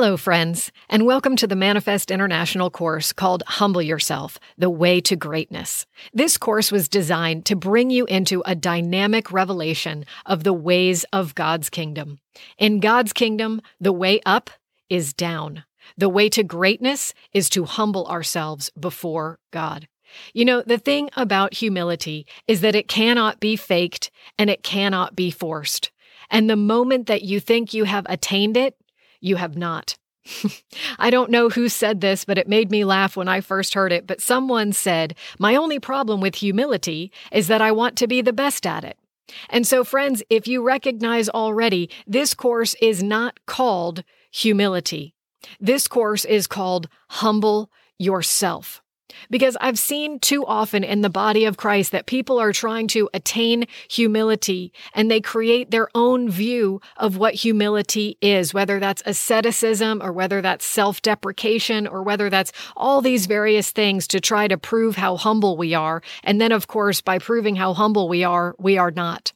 Hello, friends, and welcome to the Manifest International course called Humble Yourself The Way to Greatness. This course was designed to bring you into a dynamic revelation of the ways of God's kingdom. In God's kingdom, the way up is down. The way to greatness is to humble ourselves before God. You know, the thing about humility is that it cannot be faked and it cannot be forced. And the moment that you think you have attained it, you have not. I don't know who said this, but it made me laugh when I first heard it. But someone said, My only problem with humility is that I want to be the best at it. And so, friends, if you recognize already, this course is not called humility. This course is called Humble Yourself. Because I've seen too often in the body of Christ that people are trying to attain humility and they create their own view of what humility is, whether that's asceticism or whether that's self deprecation or whether that's all these various things to try to prove how humble we are. And then, of course, by proving how humble we are, we are not.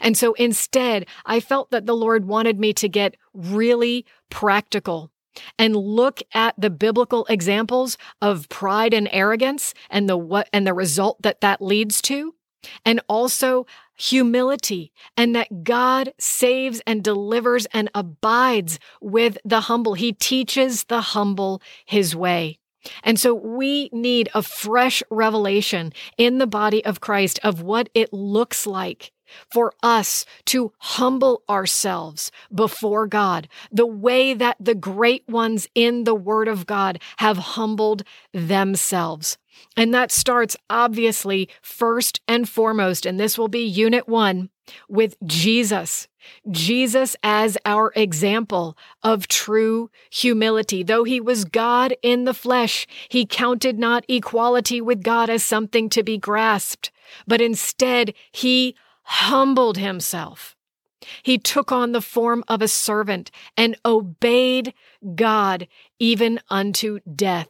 And so instead, I felt that the Lord wanted me to get really practical and look at the biblical examples of pride and arrogance and the what and the result that that leads to and also humility and that God saves and delivers and abides with the humble. He teaches the humble his way. And so we need a fresh revelation in the body of Christ of what it looks like for us to humble ourselves before God, the way that the great ones in the Word of God have humbled themselves. And that starts obviously first and foremost, and this will be unit one with Jesus. Jesus as our example of true humility. Though he was God in the flesh, he counted not equality with God as something to be grasped, but instead he humbled himself. He took on the form of a servant and obeyed God even unto death.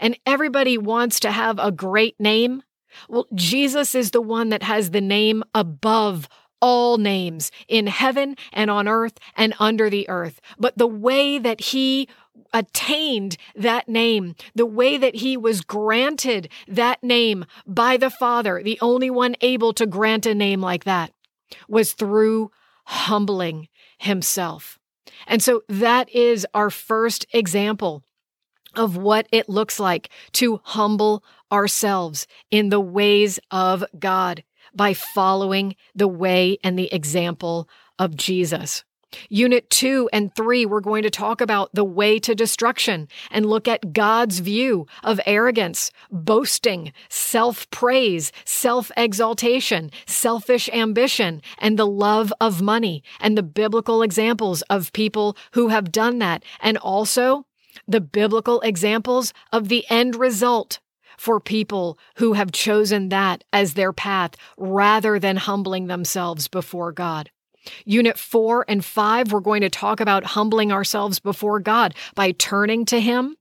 And everybody wants to have a great name. Well, Jesus is the one that has the name above all names in heaven and on earth and under the earth. But the way that he attained that name, the way that he was granted that name by the Father, the only one able to grant a name like that, was through humbling himself. And so that is our first example of what it looks like to humble ourselves in the ways of God by following the way and the example of Jesus. Unit two and three, we're going to talk about the way to destruction and look at God's view of arrogance, boasting, self praise, self exaltation, selfish ambition, and the love of money, and the biblical examples of people who have done that, and also the biblical examples of the end result for people who have chosen that as their path rather than humbling themselves before God. Unit four and five, we're going to talk about humbling ourselves before God by turning to Him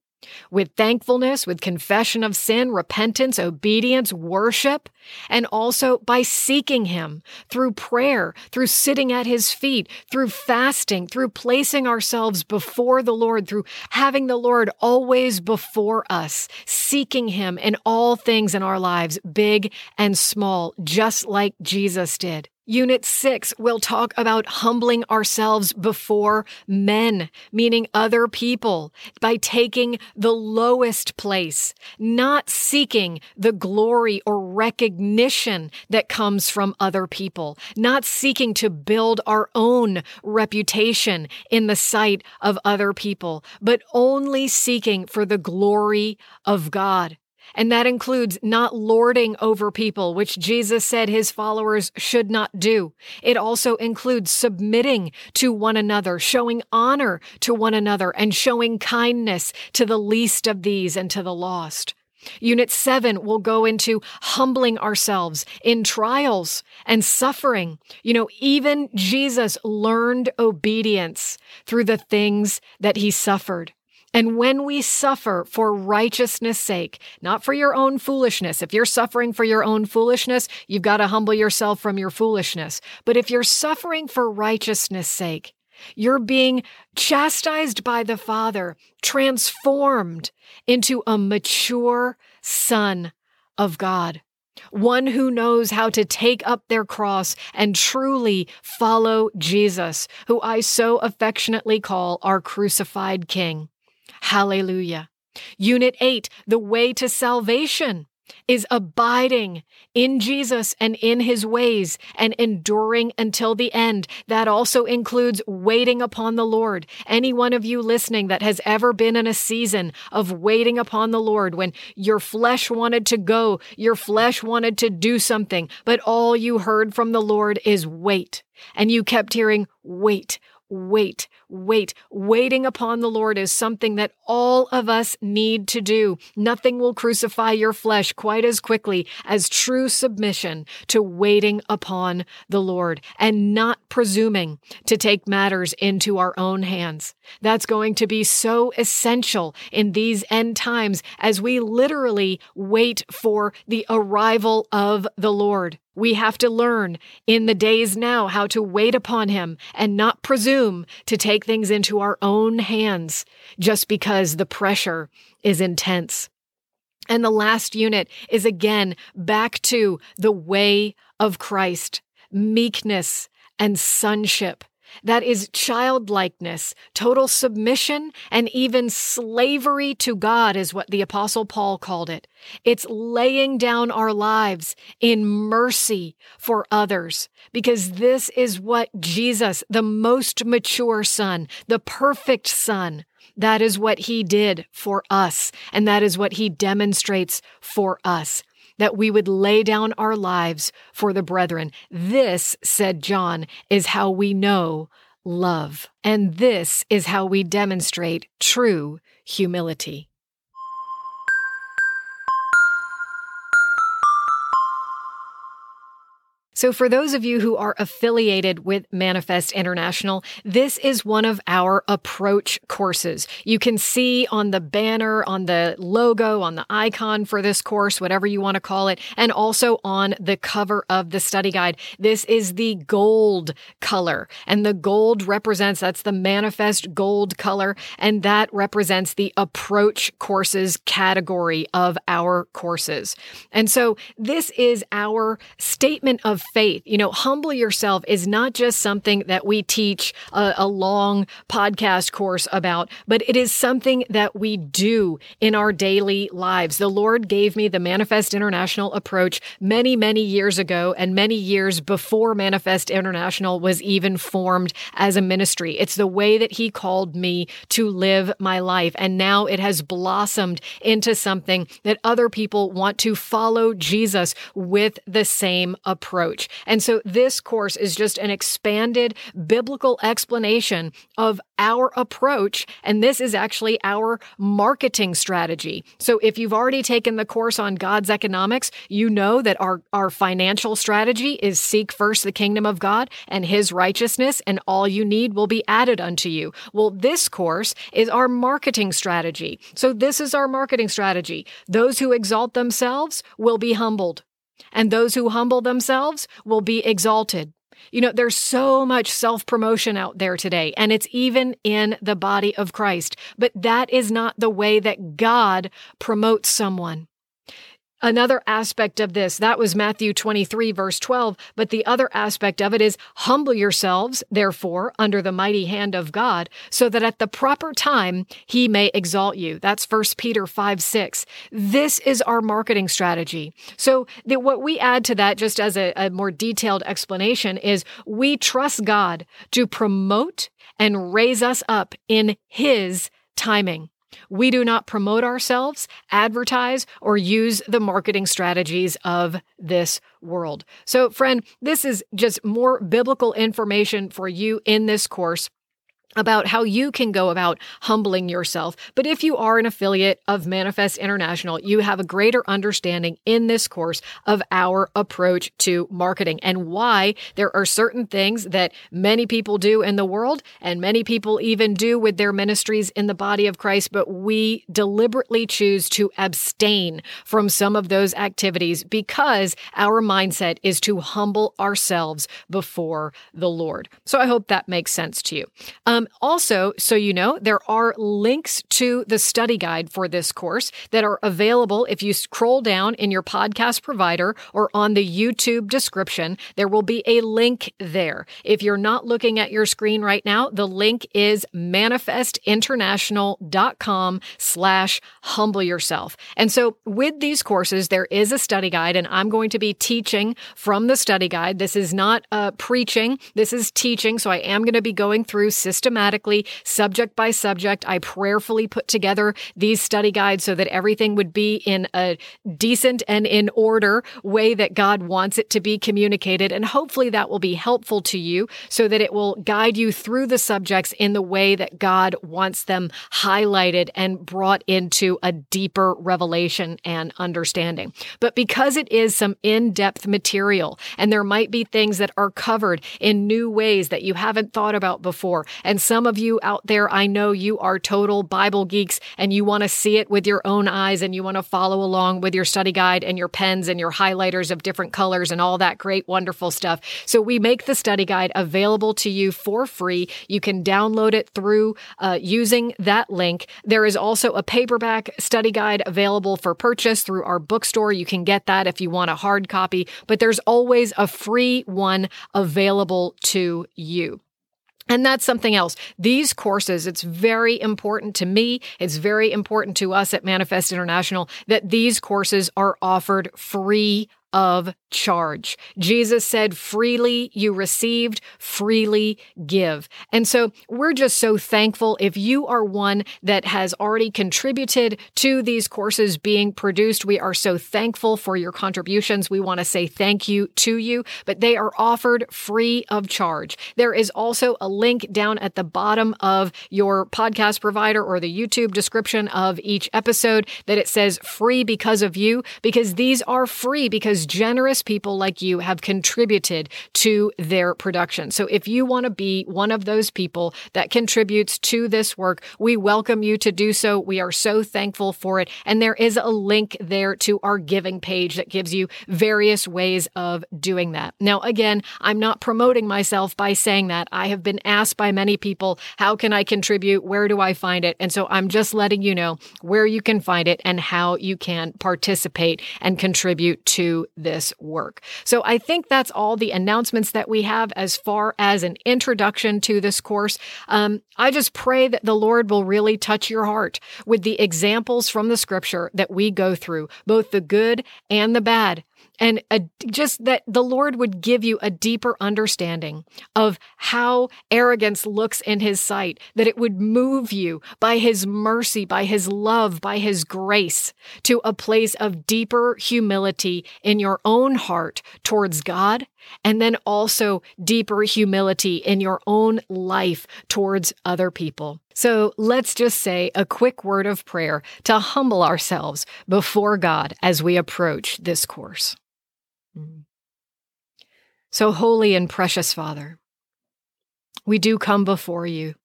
with thankfulness, with confession of sin, repentance, obedience, worship, and also by seeking Him through prayer, through sitting at His feet, through fasting, through placing ourselves before the Lord, through having the Lord always before us, seeking Him in all things in our lives, big and small, just like Jesus did. Unit six will talk about humbling ourselves before men, meaning other people, by taking the lowest place, not seeking the glory or recognition that comes from other people, not seeking to build our own reputation in the sight of other people, but only seeking for the glory of God. And that includes not lording over people, which Jesus said his followers should not do. It also includes submitting to one another, showing honor to one another, and showing kindness to the least of these and to the lost. Unit seven will go into humbling ourselves in trials and suffering. You know, even Jesus learned obedience through the things that he suffered. And when we suffer for righteousness' sake, not for your own foolishness, if you're suffering for your own foolishness, you've got to humble yourself from your foolishness. But if you're suffering for righteousness' sake, You're being chastised by the Father, transformed into a mature son of God. One who knows how to take up their cross and truly follow Jesus, who I so affectionately call our crucified King. Hallelujah. Unit 8, the way to salvation is abiding in Jesus and in his ways and enduring until the end. That also includes waiting upon the Lord. Any one of you listening that has ever been in a season of waiting upon the Lord when your flesh wanted to go, your flesh wanted to do something, but all you heard from the Lord is wait. And you kept hearing, wait, wait, wait. Waiting upon the Lord is something that all of us need to do. Nothing will crucify your flesh quite as quickly as true submission to waiting upon the Lord and not presuming to take matters into our own hands. That's going to be so essential in these end times as we literally wait for the arrival of the Lord. We have to learn in the days now how to wait upon him and not presume to take things into our own hands just because the pressure is intense. And the last unit is again back to the way of Christ, meekness and sonship. That is childlikeness, total submission, and even slavery to God is what the apostle Paul called it. It's laying down our lives in mercy for others because this is what Jesus, the most mature son, the perfect son, that is what he did for us. And that is what he demonstrates for us that we would lay down our lives for the brethren. This, said John, is how we know love. And this is how we demonstrate true humility. So, for those of you who are affiliated with Manifest International, this is one of our approach courses. You can see on the banner, on the logo, on the icon for this course, whatever you want to call it, and also on the cover of the study guide. This is the gold color, and the gold represents that's the Manifest gold color, and that represents the approach courses category of our courses. And so, this is our statement of faith. You know, humble yourself is not just something that we teach a, a, long podcast course about, but it is something that we do in our daily lives. The Lord gave me the Manifest International approach many, many years ago and many years before Manifest International was even formed as a ministry. It's the way that He called me to live my life. And now it has blossomed into something that other people want to follow Jesus with the same approach And so this course is just an expanded biblical explanation of our approach. And this is actually our marketing strategy. So if you've already taken the course on God's economics, you know that our, our financial strategy is seek first the kingdom of God and his righteousness, and all you need will be added unto you. Well, this course is our marketing strategy. So this is our marketing strategy. Those who exalt themselves will be humbled and those who humble themselves will be exalted. You know, there's so much self promotion out there today, and it's even in the body of Christ. But that is not the way that God promotes someone. Another aspect of this, that was Matthew 23, verse 12. But the other aspect of it is humble yourselves, therefore, under the mighty hand of God, so that at the proper time he may exalt you. That's 1 Peter 5, 6. This is our marketing strategy. So the, what we add to that, just as a, a more detailed explanation, is we trust God to promote and raise us up in his timing. We do not promote ourselves, advertise, or use the marketing strategies of this world. So, friend, this is just more biblical information for you in this course. About how you can go about humbling yourself. But if you are an affiliate of Manifest International, you have a greater understanding in this course of our approach to marketing and why there are certain things that many people do in the world and many people even do with their ministries in the body of Christ, but we deliberately choose to abstain from some of those activities because our mindset is to humble ourselves before the Lord. So I hope that makes sense to you. Um, also, so you know, there are links to the study guide for this course that are available if you scroll down in your podcast provider or on the YouTube description. There will be a link there. If you're not looking at your screen right now, the link is manifestinternational.com slash humble yourself. And so with these courses, there is a study guide and I'm going to be teaching from the study guide. This is not uh, preaching. This is teaching. So I am going to be going through systematic systematically, subject by subject. I prayerfully put together these study guides so that everything would be in a decent and in order way that God wants it to be communicated. And hopefully that will be helpful to you so that it will guide you through the subjects in the way that God wants them highlighted and brought into a deeper revelation and understanding. But because it is some in depth material and there might be things that are covered in new ways that you haven't thought about before, and some of you out there, I know you are total Bible geeks and you want to see it with your own eyes and you want to follow along with your study guide and your pens and your highlighters of different colors and all that great, wonderful stuff. So we make the study guide available to you for free. You can download it through uh, using that link. There is also a paperback study guide available for purchase through our bookstore. You can get that if you want a hard copy, but there's always a free one available to you. And that's something else. These courses, it's very important to me. It's very important to us at Manifest International that these courses are offered free of charge. Jesus said, freely you received, freely give. And so we're just so thankful if you are one that has already contributed to these courses being produced. We are so thankful for your contributions. We want to say thank you to you, but they are offered free of charge. There is also a link down at the bottom of your podcast provider or the YouTube description of each episode that it says free because of you, because these are free because generous people like you have contributed to their production. So if you want to be one of those people that contributes to this work, we welcome you to do so. We are so thankful for it. And there is a link there to our giving page that gives you various ways of doing that. Now, again, I'm not promoting myself by saying that. I have been asked by many people, how can I contribute? Where do I find it? And so I'm just letting you know where you can find it and how you can participate and contribute to this work. So I think that's all the announcements that we have as far as an introduction to this course. Um, I just pray that the Lord will really touch your heart with the examples from the scripture that we go through, both the good and the bad and a, just that the Lord would give you a deeper understanding of how arrogance looks in his sight, that it would move you by his mercy, by his love, by his grace to a place of deeper humility in your own heart towards God, and then also deeper humility in your own life towards other people. So let's just say a quick word of prayer to humble ourselves before God as we approach this course. Mm. So, holy and precious Father, we do come before you,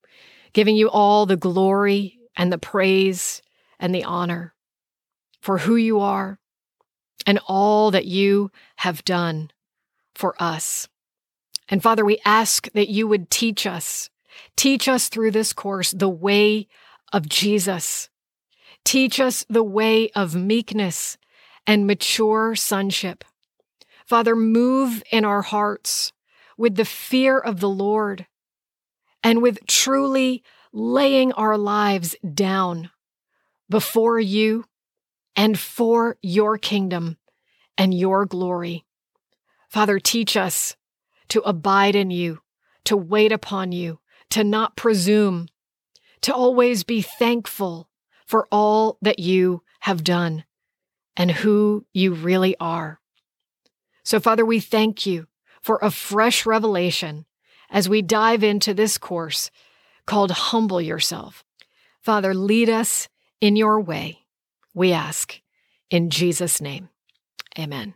giving you all the glory and the praise and the honor for who you are and all that you have done for us. And Father, we ask that you would teach us, teach us through this course the way of Jesus. Teach us the way of meekness and mature sonship. Father, move in our hearts with the fear of the Lord and with truly laying our lives down before you and for your kingdom and your glory. Father, teach us to abide in you, to wait upon you, to not presume, to always be thankful for all that you have done and who you really are. So, Father, we thank you for a fresh revelation as we dive into this course. called Humble Yourself. Father, lead us in your way, we ask. In Jesus' name, amen.